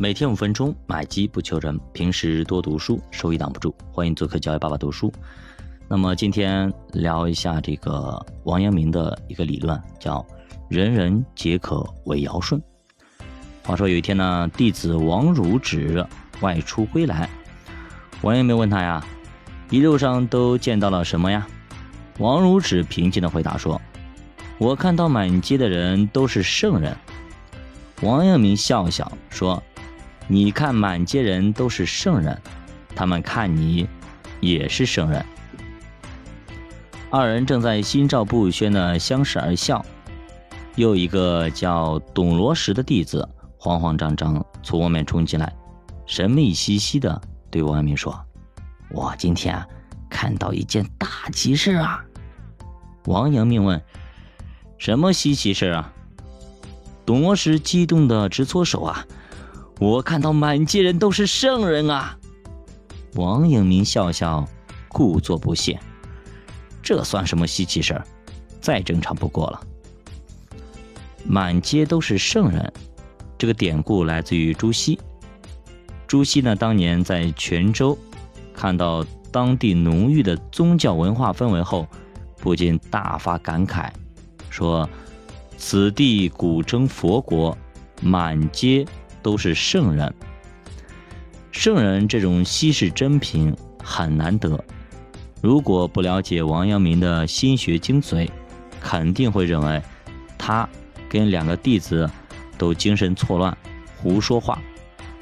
每天五分钟，买机不求人。平时多读书，收益挡不住。欢迎做客教育爸爸读书。那么今天聊一下这个王阳明的一个理论，叫“人人皆可为尧舜”。话说有一天呢，弟子王儒止外出归来，王阳明问他呀：“一路上都见到了什么呀？”王儒止平静的回答说：“我看到满街的人都是圣人。”王阳明笑笑说。你看，满街人都是圣人，他们看你也是圣人。二人正在心照不宣的相视而笑，又一个叫董罗什的弟子慌慌张张从外面冲进来，神秘兮兮的对王阳明说：“我今天啊，看到一件大奇事啊！”王阳明问：“什么稀奇事啊？”董罗什激动的直搓手啊。我看到满街人都是圣人啊！王阳明笑笑，故作不屑：“这算什么稀奇事儿？再正常不过了。”满街都是圣人，这个典故来自于朱熹。朱熹呢，当年在泉州看到当地浓郁的宗教文化氛围后，不禁大发感慨，说：“此地古称佛国，满街。”都是圣人，圣人这种稀世珍品很难得。如果不了解王阳明的心学精髓，肯定会认为他跟两个弟子都精神错乱，胡说话。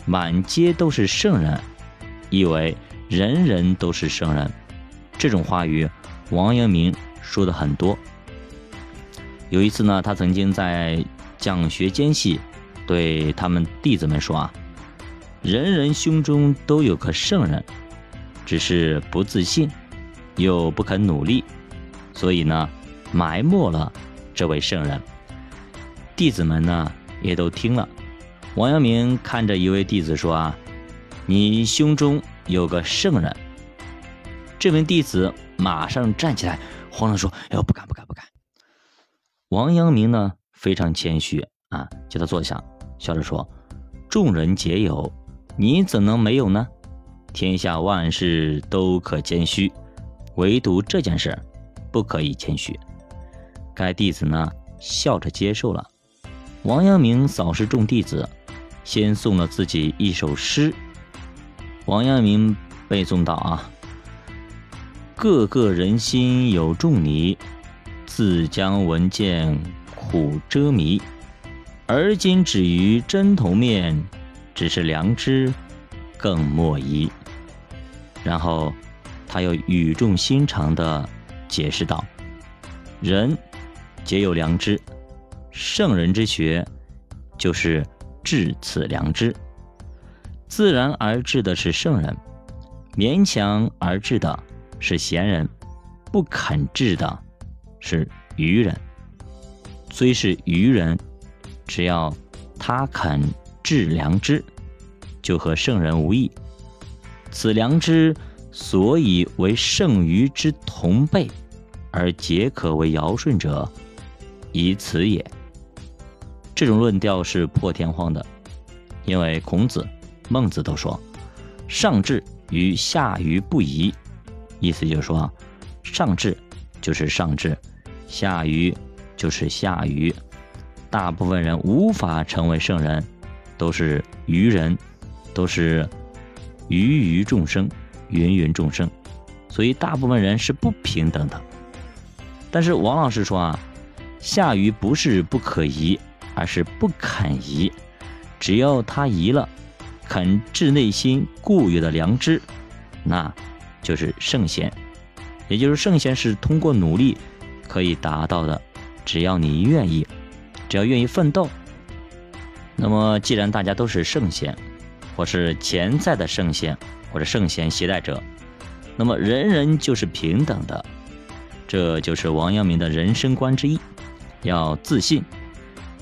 满街都是圣人，以为人人都是圣人。这种话语，王阳明说的很多。有一次呢，他曾经在讲学间隙。对他们弟子们说啊，人人胸中都有个圣人，只是不自信，又不肯努力，所以呢，埋没了这位圣人。弟子们呢也都听了。王阳明看着一位弟子说啊，你胸中有个圣人。这名弟子马上站起来，慌了说：“哎呦，不敢，不敢，不敢。”王阳明呢非常谦虚啊，叫他坐下。笑着说：“众人皆有，你怎能没有呢？天下万事都可谦虚，唯独这件事不可以谦虚。”该弟子呢，笑着接受了。王阳明扫视众弟子，先送了自己一首诗。王阳明背诵道：“啊，个个人心有众你，自将闻见苦遮迷。”而今止于针头面，只是良知更莫疑。然后他又语重心长地解释道：“人皆有良知，圣人之学就是治此良知。自然而治的是圣人，勉强而治的是贤人，不肯治的是愚人。虽是愚人。”只要他肯治良知，就和圣人无异。此良知所以为圣愚之同辈，而皆可为尧舜者，以此也。这种论调是破天荒的，因为孔子、孟子都说“上智与下愚不移”，意思就是说，上智就是上智，下愚就是下愚。大部分人无法成为圣人，都是愚人，都是芸芸众生，芸芸众生，所以大部分人是不平等的。但是王老师说啊，下愚不是不可移，而是不肯移。只要他移了，肯治内心固有的良知，那就是圣贤。也就是圣贤是通过努力可以达到的，只要你愿意。只要愿意奋斗，那么既然大家都是圣贤，或是潜在的圣贤，或者圣贤携带者，那么人人就是平等的，这就是王阳明的人生观之一。要自信，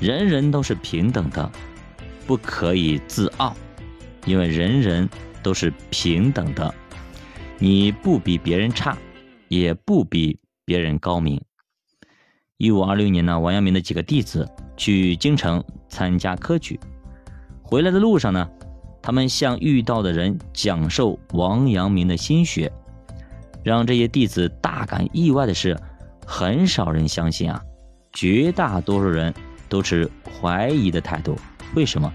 人人都是平等的，不可以自傲，因为人人都是平等的，你不比别人差，也不比别人高明。一五二六年呢，王阳明的几个弟子去京城参加科举，回来的路上呢，他们向遇到的人讲授王阳明的心学，让这些弟子大感意外的是，很少人相信啊，绝大多数人都持怀疑的态度。为什么？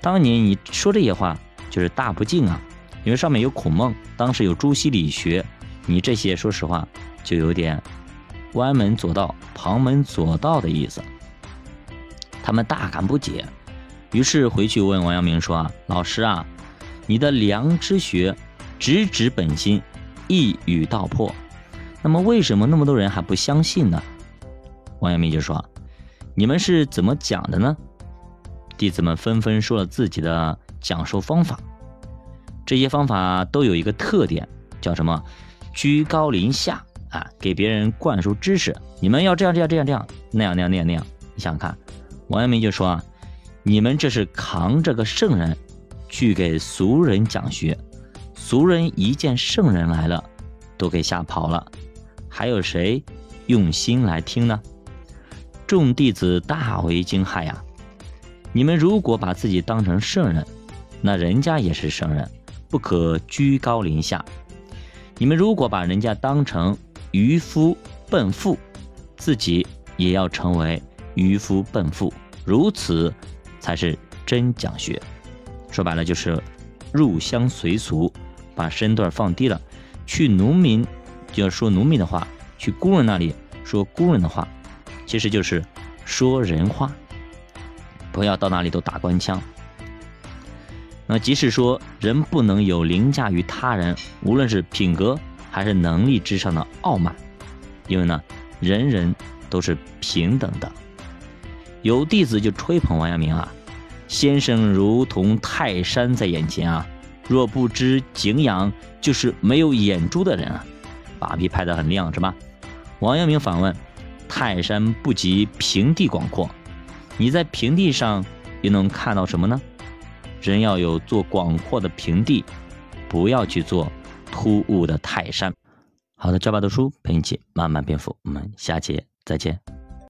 当年你说这些话就是大不敬啊，因为上面有孔孟，当时有朱熹理学，你这些说实话就有点关门左道、旁门左道的意思。他们大感不解。于是回去问王阳明说：“啊，老师啊，你的良知学直指本心，一语道破。那么为什么那么多人还不相信呢？”王阳明就说：“你们是怎么讲的呢？”弟子们纷纷说了自己的讲授方法。这些方法都有一个特点，叫什么？居高临下啊，给别人灌输知识。你们要这样这样这样这样那样那样那样那样。你想想看，王阳明就说啊。你们这是扛着个圣人，去给俗人讲学，俗人一见圣人来了，都给吓跑了，还有谁用心来听呢？众弟子大为惊骇呀！你们如果把自己当成圣人，那人家也是圣人，不可居高临下；你们如果把人家当成渔夫笨妇，自己也要成为渔夫笨妇，如此。才是真讲学，说白了就是入乡随俗，把身段放低了，去农民就要说农民的话，去工人那里说工人的话，其实就是说人话，不要到哪里都打官腔。那即使说人不能有凌驾于他人，无论是品格还是能力之上的傲慢，因为呢，人人都是平等的。有弟子就吹捧王阳明啊，先生如同泰山在眼前啊，若不知敬仰，就是没有眼珠的人啊，把屁拍得很亮是吧？王阳明反问：泰山不及平地广阔，你在平地上又能看到什么呢？人要有做广阔的平地，不要去做突兀的泰山。好的，教爸读书陪你一起慢慢变富，我们下节再见。